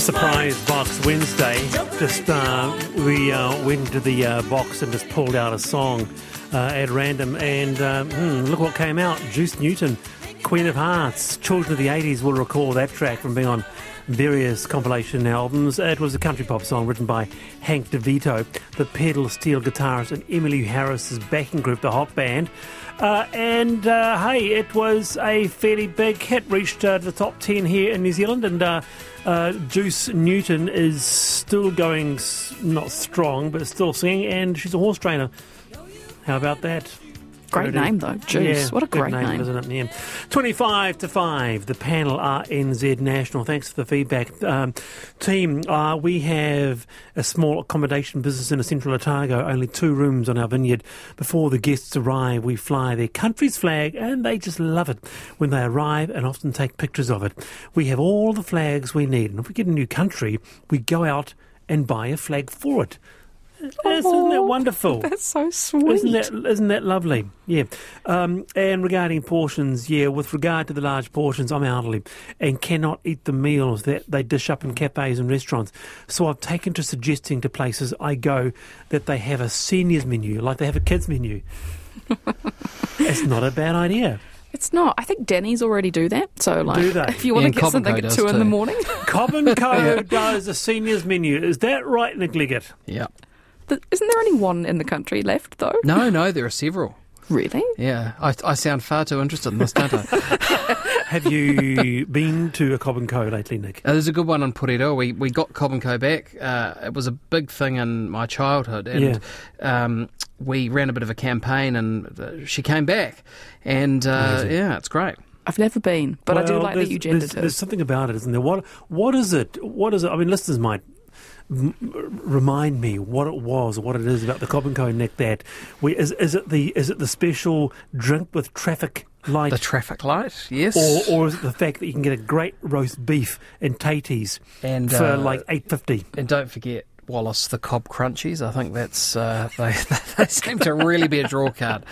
Surprise Box Wednesday. Just uh, we uh, went into the uh, box and just pulled out a song uh, at random, and um, hmm, look what came out: Juice Newton, Queen of Hearts. Children of the '80s will recall that track from being on various compilation albums. It was a country pop song written by Hank DeVito, the pedal steel guitarist, and Emmylou Harris's backing group, the Hot Band. Uh, and uh, hey, it was a fairly big hit, reached uh, the top 10 here in New Zealand, and uh, uh, Juice Newton is still going, s- not strong, but still singing, and she's a horse trainer. How about that? Great name though, Juice. Yeah, what a great name. isn't it? Yeah. 25 to 5, the panel are NZ National. Thanks for the feedback. Um, team, uh, we have a small accommodation business in a central Otago, only two rooms on our vineyard. Before the guests arrive, we fly their country's flag and they just love it when they arrive and often take pictures of it. We have all the flags we need, and if we get a new country, we go out and buy a flag for it. Isn't that wonderful? That's so sweet. Isn't that isn't that lovely? Yeah. Um, and regarding portions, yeah, with regard to the large portions, I'm elderly and cannot eat the meals that they dish up in cafes and restaurants. So I've taken to suggesting to places I go that they have a seniors menu, like they have a kids menu. it's not a bad idea. It's not. I think Denny's already do that. So like, Do they? if you want Yeah, to get Cobb and something Co at does two in the morning, Cobb and Co does a seniors menu. Is that right, Nick Leggett? Yeah. Th- isn't there only one in the country left though? No, no, there are several. Really? Yeah, I, I sound far too interested in this, don't I? Have you been to a Cobb and Co lately, Nick? Uh, there's a good one on Porirua. We we got Cobb and Co back. Uh, it was a big thing in my childhood, and um, we ran a bit of a campaign, and uh, she came back, and uh, yeah, it's great. I've never been, but I do like that there's- you gendered there's, her. there's something about it, isn't there? What what is it? What is it? I mean, listeners might m- remind me what it was, or what it is about the Cobb and Co. Nick that we is is it the is it the special drink with traffic light, The traffic light, yes, or or is it the fact that you can get a great roast beef in Taties and for uh, like eight fifty? and don't forget. Wallace, the Cobb Crunchies. I think that's uh, they, they seem to really be a draw card.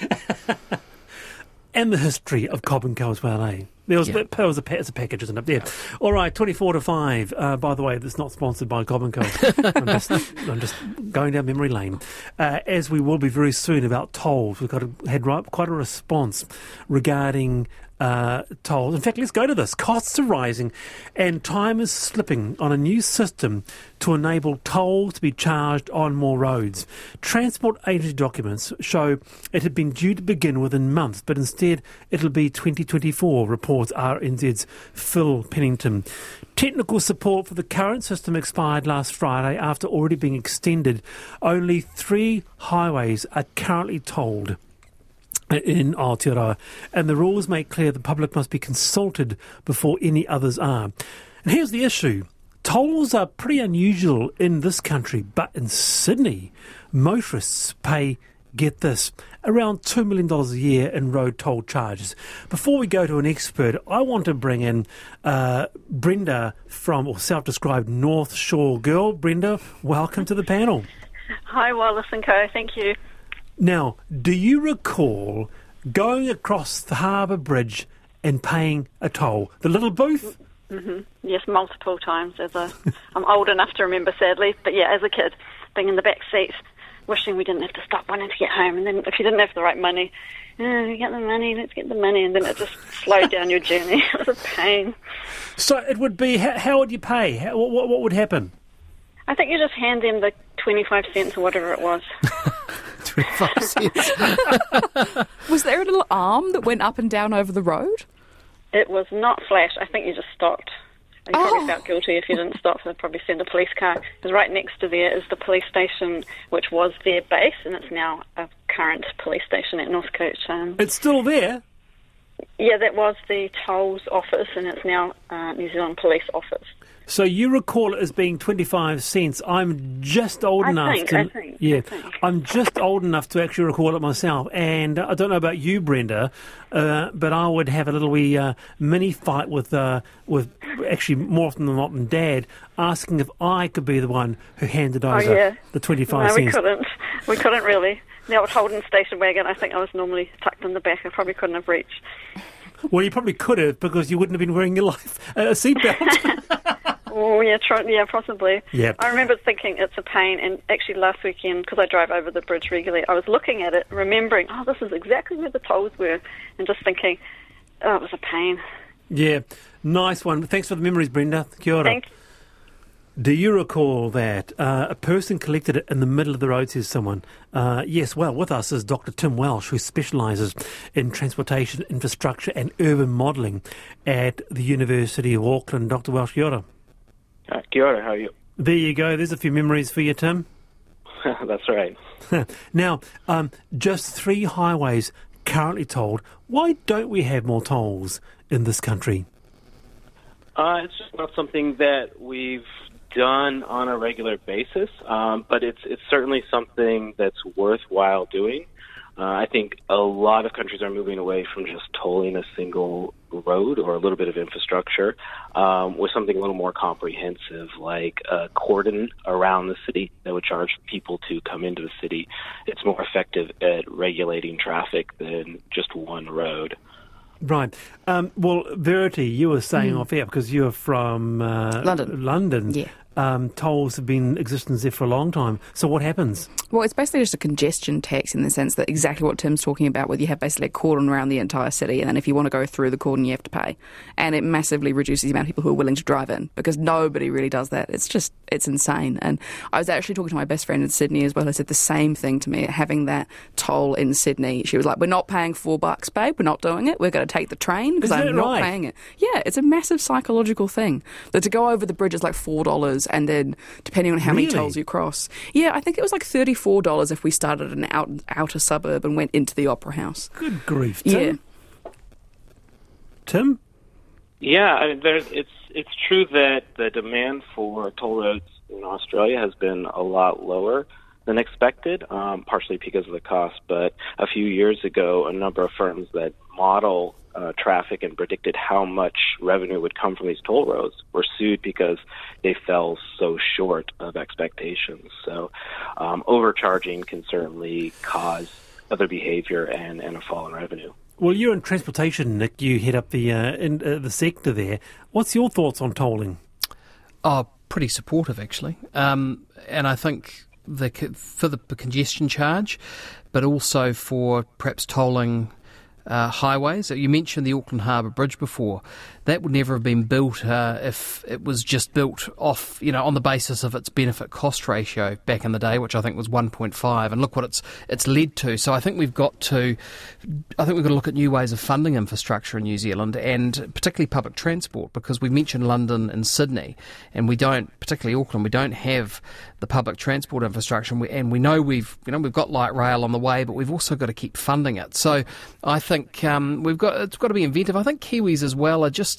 and the history of Cobb and Co as well, eh? There was, Yeah. that was a, pa- it's a package, isn't it? Yeah. All right, 24 to 5. Uh, by the way, that's not sponsored by Cobb and Co. I'm, just, I'm just going down memory lane. Uh, as we will be very soon about tolls. We've got a, had quite a response regarding uh, tolls. In fact, let's go to this. Costs are rising and time is slipping on a new system to enable tolls to be charged on more roads. Transport agency documents show it had been due to begin within months, but instead it'll be 2024, reports RNZ's Phil Pennington. Technical support for the current system expired last Friday after already being extended. Only three highways are currently tolled in Aotearoa, and the rules make clear the public must be consulted before any others are. And here's the issue. Tolls are pretty unusual in this country, but in Sydney, motorists pay, get this, around $2 million a year in road toll charges. Before we go to an expert, I want to bring in uh, Brenda from, or self described North Shore girl. Brenda, welcome to the panel. Hi, Wallace and Co. Thank you. Now, do you recall going across the Harbour Bridge and paying a toll? The little booth? Yes, multiple times. As a, I'm old enough to remember, sadly, but yeah, as a kid, being in the back seat, wishing we didn't have to stop wanting to get home, and then if you didn't have the right money, oh, get the money, let's get the money, and then it just slowed down your journey. it was a pain. So it would be, how, how would you pay? How, what, what would happen? I think you just hand them the 25 cents or whatever it was. 25 cents. Was there a little arm that went up and down over the road? It was not flash. I think you just stopped. You probably Oh. felt guilty if you didn't stop. They'd probably send a police car. Because right next to there is the police station, which was their base, and it's now a current police station at Northcote. Um, It's still there. yeah, that was the tolls office, and it's now uh, New Zealand Police Office. So you recall it as being 25 cents. I'm just old I enough think, to. I think, yeah, I. I'm just old enough to actually recall it myself. And I don't know about you, Brenda, uh, but I would have a little wee uh, mini fight with, uh, with actually more often than not, than Dad, asking if I could be the one who handed over Oh, yeah. the 25 no, we couldn't. We couldn't really. The old Holden station wagon, I think I was normally tucked in the back. I probably couldn't have reached. Well, you probably could have because you wouldn't have been wearing your life uh, seatbelt. Oh yeah, try, yeah, possibly. Yeah. I remember thinking it's a pain, and actually last weekend because I drive over the bridge regularly, I was looking at it, remembering, oh, this is exactly where the tolls were, and just thinking, oh, it was a pain. Yeah, nice one. Thanks for the memories, Brenda. Kia ora. Thank Do you recall that uh, a person collected it in the middle of the road, says someone? Uh, yes, well, with us is Dr. Tim Welch, who specialises in transportation, infrastructure and urban modelling at the University of Auckland. Dr. Welch, kia ora. Uh, kia ora, how are you? There you go. There's a few memories for you, Tim. That's right. now, um, just three highways currently tolled. Why don't we have more tolls in this country? Uh, it's just not something that we've done on a regular basis, um, but it's it's certainly something that's worthwhile doing. Uh, I think a lot of countries are moving away from just tolling a single road or a little bit of infrastructure um, with something a little more comprehensive, like a cordon around the city that would charge people to come into the city. It's more effective at regulating traffic than just one road. Right. Um, well, Verity, you were saying off air because you're from uh, London. London. Yeah. Um, tolls have been in existence there for a long time. So what happens? Well, it's basically just a congestion tax in the sense that exactly what Tim's talking about, where you have basically a cordon around the entire city, and then if you want to go through the cordon, you have to pay. And it massively reduces the amount of people who are willing to drive in because nobody really does that. It's just, it's insane. And I was actually talking to my best friend in Sydney as well, who said the same thing to me, having that toll in Sydney. She was like, We're not paying four bucks, babe. We're not doing it. We're going to take the train because I'm not right? paying it. Yeah, it's a massive psychological thing. That to go over the bridge is like $4, and then depending on how many tolls you cross. Yeah, I think it was like thirty-four dollars if we started an out, outer suburb and went into the opera house. Good grief, Tim. Yeah, Tim? Yeah, I mean, there's it's it's true that the demand for toll roads in Australia has been a lot lower than expected, um, partially because of the cost. But a few years ago, a number of firms that model uh, traffic and predicted how much revenue would come from these toll roads were sued because they fell so short of expectations. So, um, overcharging can certainly cause other behavior and, and a fall in revenue. Well, you're in transportation, Nick. You head up the uh, in, uh, the sector there. What's your thoughts on tolling? Oh, pretty supportive actually, um, and I think the for the congestion charge, but also for perhaps tolling. Uh, highways. You mentioned the Auckland Harbour Bridge before. That would never have been built uh, if it was just built off, you know, on the basis of its benefit cost ratio back in the day, which I think was 1.5. And look what it's it's led to. So I think we've got to, I think we've got to look at new ways of funding infrastructure in New Zealand and particularly public transport because we mentioned London and Sydney, and we don't, particularly Auckland, we don't have the public transport infrastructure, and we, and we know we've, you know, we've got light rail on the way, but we've also got to keep funding it. So I think um, we've got it's got to be inventive. I think Kiwis as well are just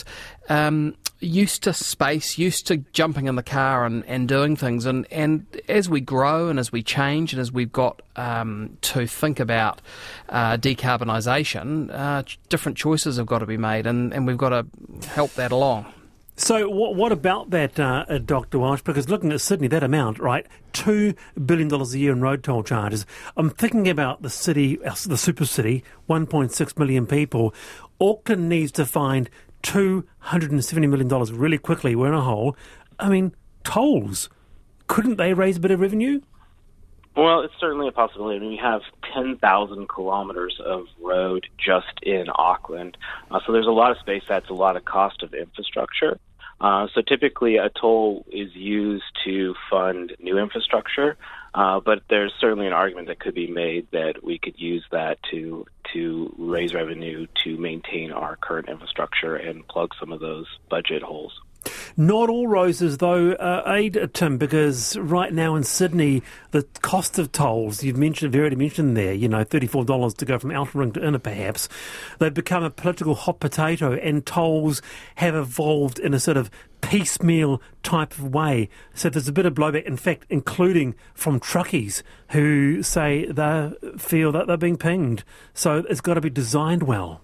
um, used to space, used to jumping in the car and, and doing things. And, and as we grow and as we change and as we've got um, to think about uh, decarbonisation, uh, different choices have got to be made, and, and we've got to help that along. So, what, what about that, uh, uh, Dr. Walsh? Because looking at Sydney, that amount, right, $2 billion a year in road toll charges. I'm thinking about the city, uh, the super city, 1.6 million people. Auckland needs to find $270 million really quickly. We're in a hole. I mean, tolls. Couldn't they raise a bit of revenue? Well, it's certainly a possibility. I mean, we have 10,000 kilometers of road just in Auckland. Uh, so there's a lot of space. That's a lot of cost of infrastructure. Uh, so typically, a toll is used to fund new infrastructure, uh, but there's certainly an argument that could be made that we could use that to to raise revenue to maintain our current infrastructure and plug some of those budget holes. Not all roses, though, uh, Aid, Tim, because right now in Sydney, the cost of tolls, you've mentioned, Verity mentioned there, you know, $34 to go from outer ring to inner, perhaps. They've become a political hot potato, and tolls have evolved in a sort of piecemeal type of way. So there's a bit of blowback, in fact, including from truckies who say they feel that they're being pinged. So it's got to be designed well.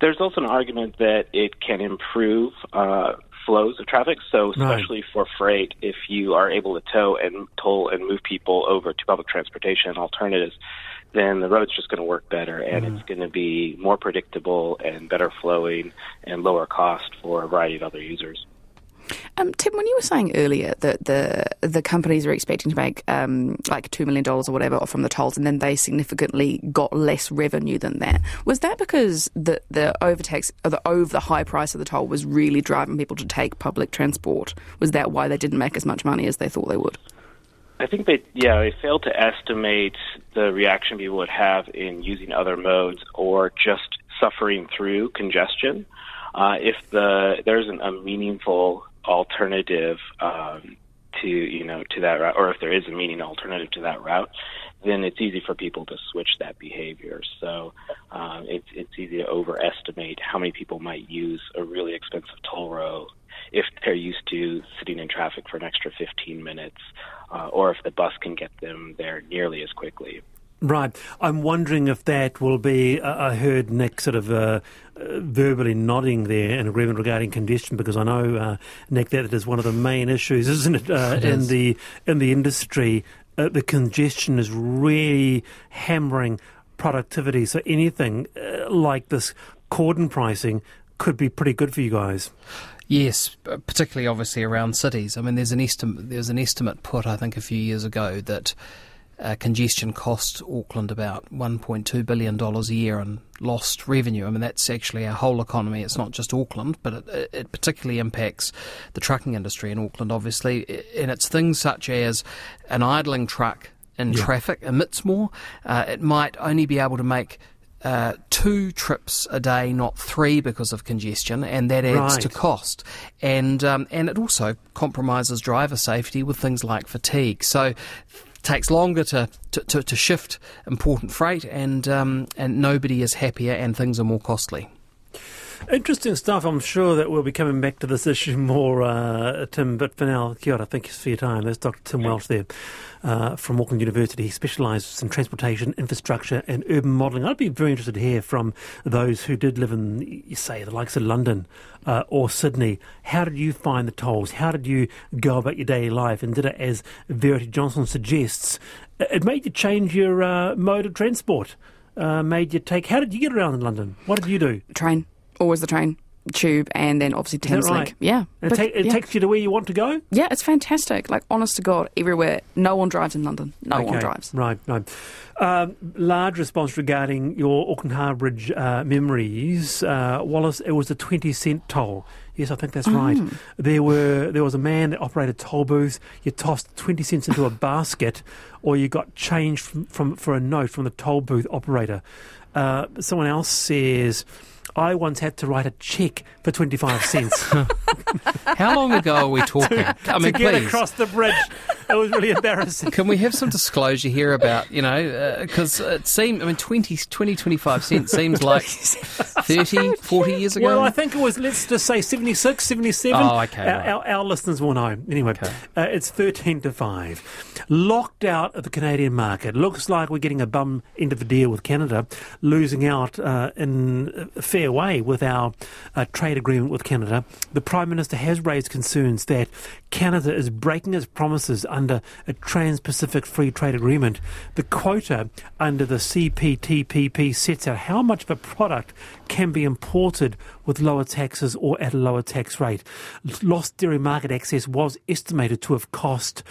There's also an argument that it can improve uh, flows of traffic. So, especially for freight, if you are able to tow and toll and move people over to public transportation alternatives, then the road's just going to work better, and it's going to be more predictable and better flowing and lower cost for a variety of other users. Um, Tim, when you were saying earlier that the the companies are expecting to make um, like two million dollars or whatever from the tolls, and then they significantly got less revenue than that, was that because the the overtax or the over the high price of the toll was really driving people to take public transport? Was that why they didn't make as much money as they thought they would? I think they, yeah, they failed to estimate the reaction people would have in using other modes or just suffering through congestion. Uh, if the there's an, a meaningful alternative um, to you know to that route, or if there is a meaningful alternative to that route, then it's easy for people to switch that behavior. So um, it's it's easy to overestimate how many people might use a really expensive toll road if they're used to sitting in traffic for an extra 15 minutes, uh, or if the bus can get them there nearly as quickly. Right. I'm wondering if that will be. Uh, I heard Nick sort of uh, uh, verbally nodding there in agreement regarding congestion because I know uh, Nick that is one of the main issues, isn't it, uh, it in is. the in the industry. Uh, the congestion is really hammering productivity. So anything like this cordon pricing could be pretty good for you guys. Yes, particularly obviously around cities. I mean, there's an estimate. There's an estimate put, I think, a few years ago that uh, congestion cost Auckland about 1.2 billion dollars a year in lost revenue. I mean, that's actually our whole economy. It's not just Auckland, but it, it particularly impacts the trucking industry in Auckland, obviously, and it's things such as an idling truck in Yeah. traffic emits more. Uh, it might only be able to make uh, two trips a day, not three, because of congestion, and that adds to cost. And um, and it also compromises driver safety with things like fatigue. So it takes longer to, to, to, to shift important freight, and um, and nobody is happier, and things are more costly. Interesting stuff. I'm sure that we'll be coming back to this issue more, uh, Tim. But for now, kia ora. Thank you for your time. That's Dr. Tim Welch there uh, from Auckland University. He specialises in transportation, infrastructure, and urban modelling. I'd be very interested to hear from those who did live in, say, the likes of London uh, or Sydney. How did you find the tolls? How did you go about your daily life? And did it, as Verity Johnson suggests, it made you change your uh, mode of transport? Uh, made you take. How did you get around in London? What did you do? Train, always the train, tube, and then obviously that Thames right? Link. Yeah, And But- it, ta- it yeah. takes you to where you want to go. Yeah, it's fantastic. Like, honest to God, everywhere. No one drives in London. No one Okay, drives. Right, right. Um, large response regarding your Auckland Harbour Bridge uh, memories, uh, Wallace. It was a twenty cent toll. Yes, I think that's right. Mm. There were there was a man that operated toll booths. You tossed twenty cents into a basket, or you got change from, from for a note from the toll booth operator. Uh, someone else says. I once had to write a cheque for 25 cents How long ago are we talking? I mean, to get please. across the bridge. It was really embarrassing. Can we have some disclosure here about, you know, because it seemed, I mean, 20, 20, 25 cents seems like 30, 40 years ago? Well, I think it was, let's just say 76, 77. Oh, okay, Our, right. our, our listeners will know. Anyway, uh, it's 13 to 5. Locked out of the Canadian market. Looks like we're getting a bum end of the deal with Canada, losing out uh, in a fair way with our uh, trade agreement with Canada. The Prime Minister has raised concerns that Canada is breaking its promises under a Trans Pacific Free Trade Agreement. The quota under the CPTPP sets out how much of a product can be imported with lower taxes or at a lower tax rate. Lost dairy market access was estimated to have cost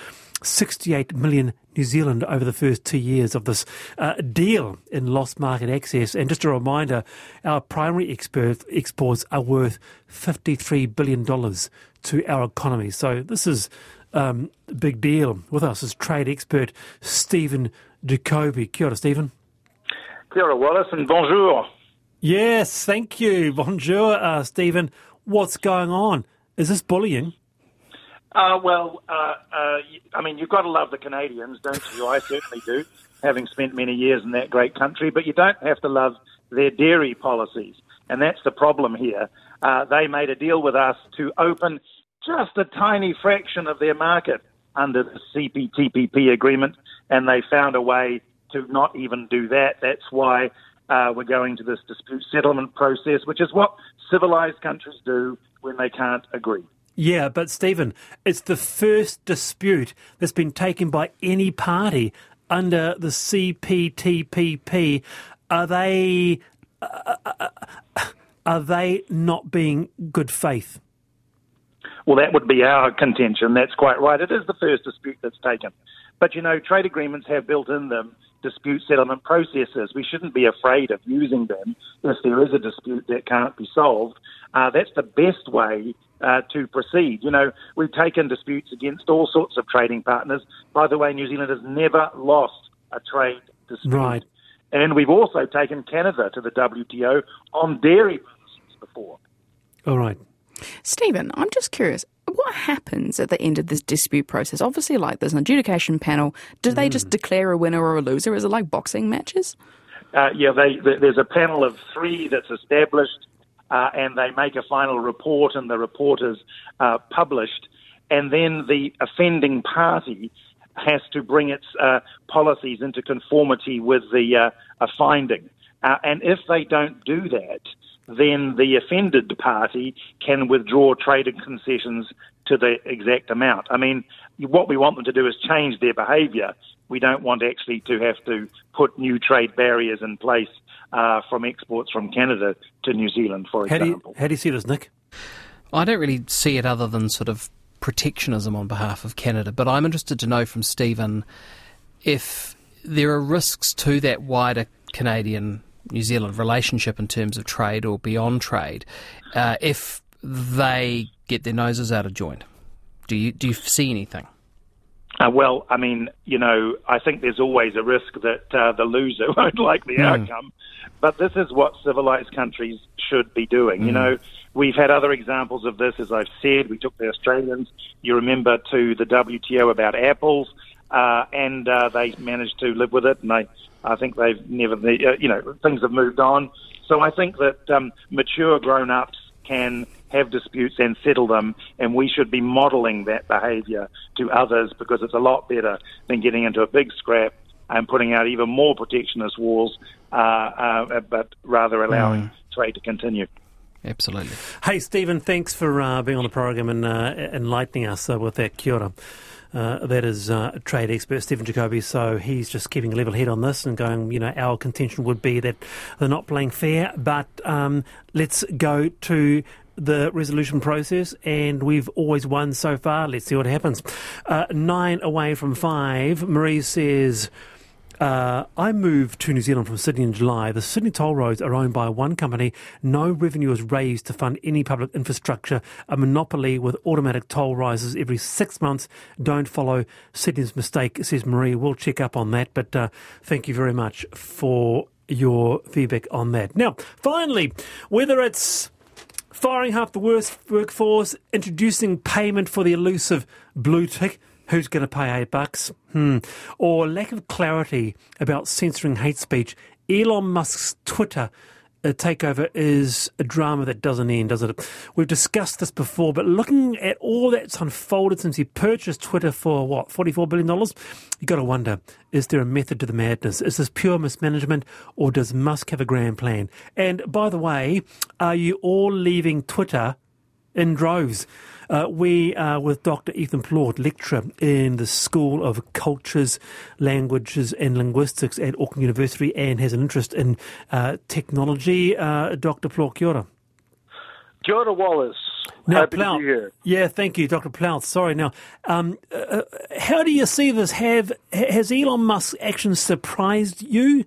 68 million New Zealand over the first two years of this uh, deal in lost market access. And just a reminder, our primary expert, exports are worth $53 billion to our economy. So this is um, a big deal. With us is trade expert Stephen Jacoby. Kia ora, Stephen. Kia ora, Wallace, and bonjour. Yes, thank you. Bonjour, uh, Stephen. What's going on? Is this bullying? Uh, well, uh, uh, I mean, you've got to love the Canadians, don't you? I certainly do, having spent many years in that great country. But you don't have to love their dairy policies, and that's the problem here. Uh, they made a deal with us to open just a tiny fraction of their market under the CPTPP agreement, and they found a way to not even do that. That's why uh, we're going to this dispute settlement process, which is what civilized countries do when they can't agree. Yeah, but Stephen, it's the first dispute that's been taken by any party under the CPTPP. Are they uh, uh, uh, are they not being good faith? Well, that would be our contention. That's quite right. It is the first dispute that's taken. But, you know, trade agreements have built in them dispute settlement processes. We shouldn't be afraid of using them if there is a dispute that can't be solved. Uh, that's the best way uh, to proceed. You know, we've taken disputes against all sorts of trading partners. By the way, New Zealand has never lost a trade dispute. Right. And we've also taken Canada to the WTO on dairy policies before. All right. Stephen, I'm just curious. What happens at the end of this dispute process? Obviously, like there's an adjudication panel. Do they just declare a winner or a loser? Is it like boxing matches? Uh, yeah, they, th there's a panel of three that's established, uh, and they make a final report, and the report is uh, published. And then the offending party has to bring its uh, policies into conformity with the uh, finding. Uh, and if they don't do that, then the offended party can withdraw trade concessions to the exact amount. I mean, what we want them to do is change their behaviour. We don't want actually to have to put new trade barriers in place uh, from exports from Canada to New Zealand, for How do, example. you, how do you see this, Nick? I don't really see it other than sort of protectionism on behalf of Canada, but I'm interested to know from Stephen if there are risks to that wider Canadian New Zealand relationship in terms of trade or beyond trade uh, if they get their noses out of joint. Do you do you see anything? Uh, well, I mean, you know, I think there's always a risk that uh, the loser won't like the outcome, but this is what civilized countries should be doing. You know, we've had other examples of this, as I've said. We took the Australians, you remember, to the WTO about apples, uh, and uh, they managed to live with it, and they, I think they've never, uh, you know, things have moved on. So I think that um, mature grown-ups can have disputes and settle them, and we should be modelling that behaviour to others because it's a lot better than getting into a big scrap and putting out even more protectionist walls, uh, uh, but rather allowing trade to continue. Absolutely. Hey, Stephen, thanks for uh, being on the program and uh, enlightening us uh, with that. Kia ora. Uh, that is uh, trade expert Stephen Jacoby. So he's just keeping a level head on this and going, you know, our contention would be that they're not playing fair, but um, let's go to the resolution process, and we've always won so far. Let's see what happens. Uh, nine away from five. Marie says. Uh, I moved to New Zealand from Sydney in July. The Sydney toll roads are owned by one company. No revenue is raised to fund any public infrastructure. A monopoly with automatic toll rises every six months. Don't follow Sydney's mistake, says Marie. We'll check up on that. But uh, thank you very much for your feedback on that. Now, finally, whether it's firing half the worst workforce, introducing payment for the elusive blue tick. Who's going to pay eight bucks? Hmm. Or lack of clarity about censoring hate speech. Elon Musk's Twitter uh, takeover is a drama that doesn't end, does it? We've discussed this before, but looking at all that's unfolded since he purchased Twitter for what, $44 billion, You've got to wonder is there a method to the madness? Is this pure mismanagement or does Musk have a grand plan? And by the way, are you all leaving Twitter in droves? Uh, we are with Dr. Ethan Plaut, lecturer in the School of Cultures, Languages and Linguistics at Auckland University and has an interest in uh, technology. Uh, Dr. Plaut, kia ora. Kia ora, Wallace. Now, Happy Plaut, to be here. yeah, thank you, Dr. Plaut. Sorry. Now, um, uh, how do you see this? Have has Elon Musk's actions surprised you?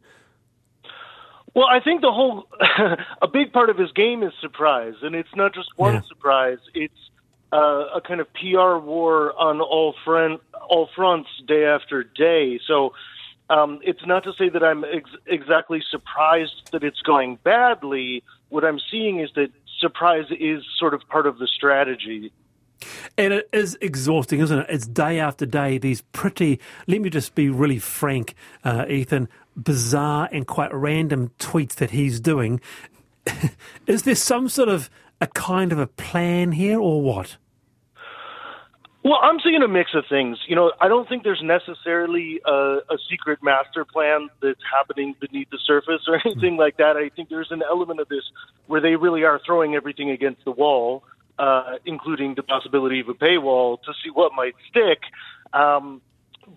Well, I think the whole, a big part of his game is surprise, and it's not just one Yeah. surprise. It's uh, a kind of PR war on all front, all fronts, day after day. So, um, it's not to say that I'm ex- exactly surprised that it's going badly. What I'm seeing is that surprise is sort of part of the strategy. And it is exhausting, isn't it? It's day after day, these pretty, let me just be really frank, uh, Ethan, bizarre and quite random tweets that he's doing. is there some sort of a kind of a plan here or what? Well, I'm seeing a mix of things. You know, I don't think there's necessarily a, a secret master plan that's happening beneath the surface or anything like that. I think there's an element of this where they really are throwing everything against the wall, uh, including the possibility of a paywall to see what might stick. Um,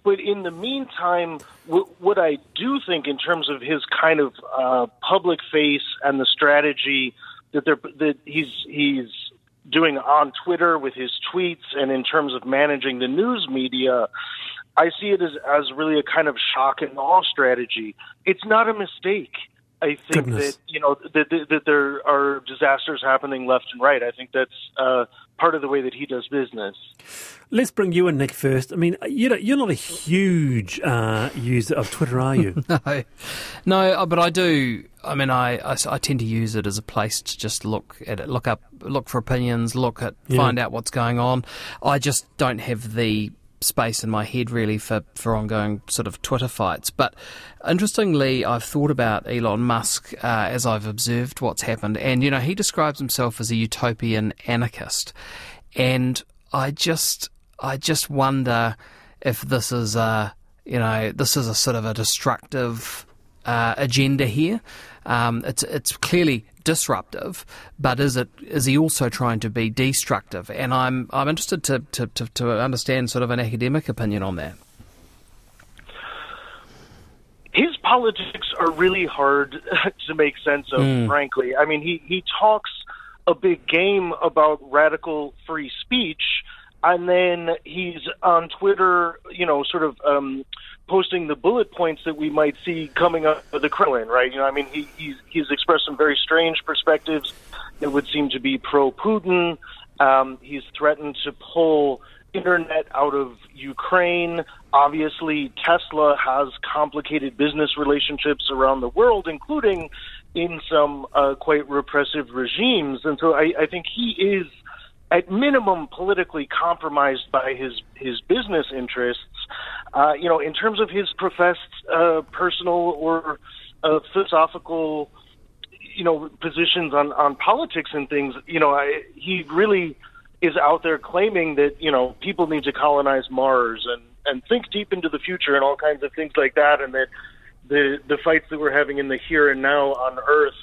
but in the meantime, what I do think in terms of his kind of uh, public face and the strategy that they're, that he's he's doing on Twitter with his tweets and in terms of managing the news media, I see it as, as really a kind of shock and awe strategy. It's not a mistake. I think Goodness. that you know that, that, that there are disasters happening left and right. I think that's uh, part of the way that he does business. Let's bring you in, Nick, first. I mean, you know, you're not a huge uh, user of Twitter, are you? No, no, uh, but I do. I mean, I, I, I tend to use it as a place to just look at it, look up, look for opinions, look at, Yeah. find out what's going on. I just don't have the space in my head really for, for ongoing sort of Twitter fights. But interestingly, I've thought about Elon Musk uh, as I've observed what's happened, and you know, he describes himself as a utopian anarchist, and I just, I just wonder if this is a, you know, this is a sort of a destructive uh, agenda here. Um, it's it's clearly disruptive, but is it is he also trying to be destructive? And I'm I'm interested to to, to, to understand sort of an academic opinion on that. his politics are really hard to make sense of, frankly. I mean, he, he talks a big game about radical free speech, and then he's on Twitter, you know, sort of um, posting the bullet points that we might see coming up of the Kremlin, right? You know, I mean, he, he's, he's expressed some very strange perspectives that would seem to be pro Putin. Um, he's threatened to pull internet out of Ukraine. Obviously, Tesla has complicated business relationships around the world, including in some uh, quite repressive regimes. And so I, I think he is, at minimum, politically compromised by his, his business interests. Uh, you know, in terms of his professed uh, personal or uh, philosophical you know positions on on politics and things you know I, he really is out there claiming that you know people need to colonize mars and and think deep into the future and all kinds of things like that and that the the fights that we're having in the here and now on earth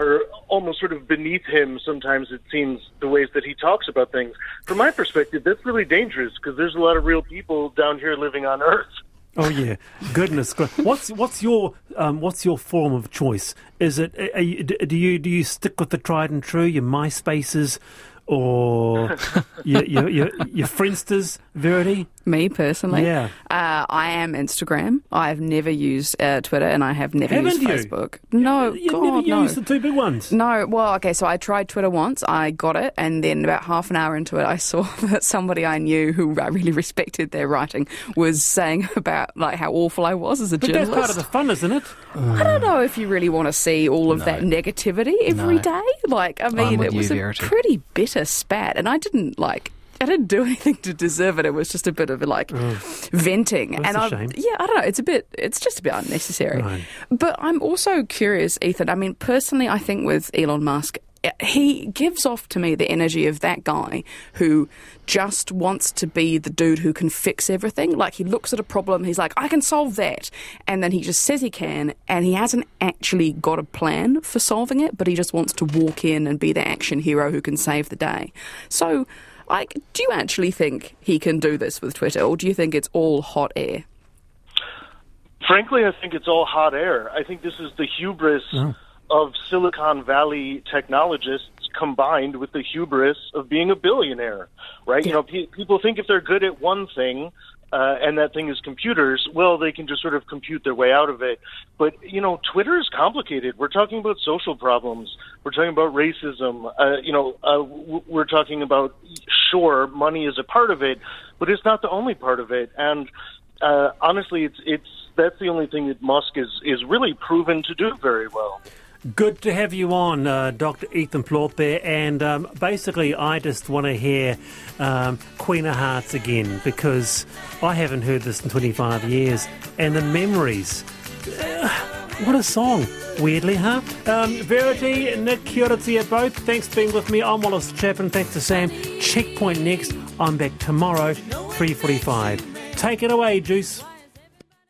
are almost sort of beneath him sometimes it seems the ways that he talks about things from my perspective that's really dangerous because there's a lot of real people down here living on earth Oh yeah, goodness! What's what's your um, what's your form of choice? Is it are you, do you do you stick with the tried and true, your MySpaces, or your your, your, your Friendsters, Verity? Me personally, Yeah. uh, I am Instagram. I've never used uh, Twitter, and I have never Haven't used you? Facebook. No, you God, never no. used the two big ones. No, well, okay, so I tried Twitter once, I got it, and then about half an hour into it, I saw that somebody I knew who I really respected their writing was saying about like how awful I was as a But journalist. that's part of the fun, isn't it? I don't know if you really want to see all of that negativity every No. day. Like, I mean, with it you, was a Verity. pretty bitter spat, and I didn't like. I didn't do anything to deserve it. It was just a bit of like mm. venting, That's and I, yeah, I don't know. It's a bit. It's just a bit unnecessary. Right. But I'm also curious, Ethan. I mean, personally, I think with Elon Musk, he gives off to me the energy of that guy who just wants to be the dude who can fix everything. Like he looks at a problem, he's like, I can solve that. And then he just says he can, and he hasn't actually got a plan for solving it, but he just wants to walk in and be the action hero who can save the day. So, like, do you actually think he can do this with Twitter, or do you think it's all hot air? Frankly, I think it's all hot air. I think this is the hubris of Silicon Valley technologists combined with the hubris of being a billionaire, right? You know, pe- people think if they're good at one thing, uh, and that thing is computers, well, they can just sort of compute their way out of it. But, you know, Twitter is complicated. We're talking about social problems. We're talking about racism. Uh, you know, uh, we're talking about, sure, money is a part of it, but it's not the only part of it. And uh, honestly, it's, it's, that's the only thing that Musk is, is really proven to do very well. Good to have you on, uh, Dr. Ethan Plaut there. And um, basically, I just want to hear um, Queen of Hearts again because I haven't heard this in 25 years. And the memories. What a song, weirdly, huh? Um, Verity, Nick, kia both. Thanks for being with me. I'm Wallace Chapman. Thanks to Sam. Checkpoint next. I'm back tomorrow, 3.45. Take it away, Juice.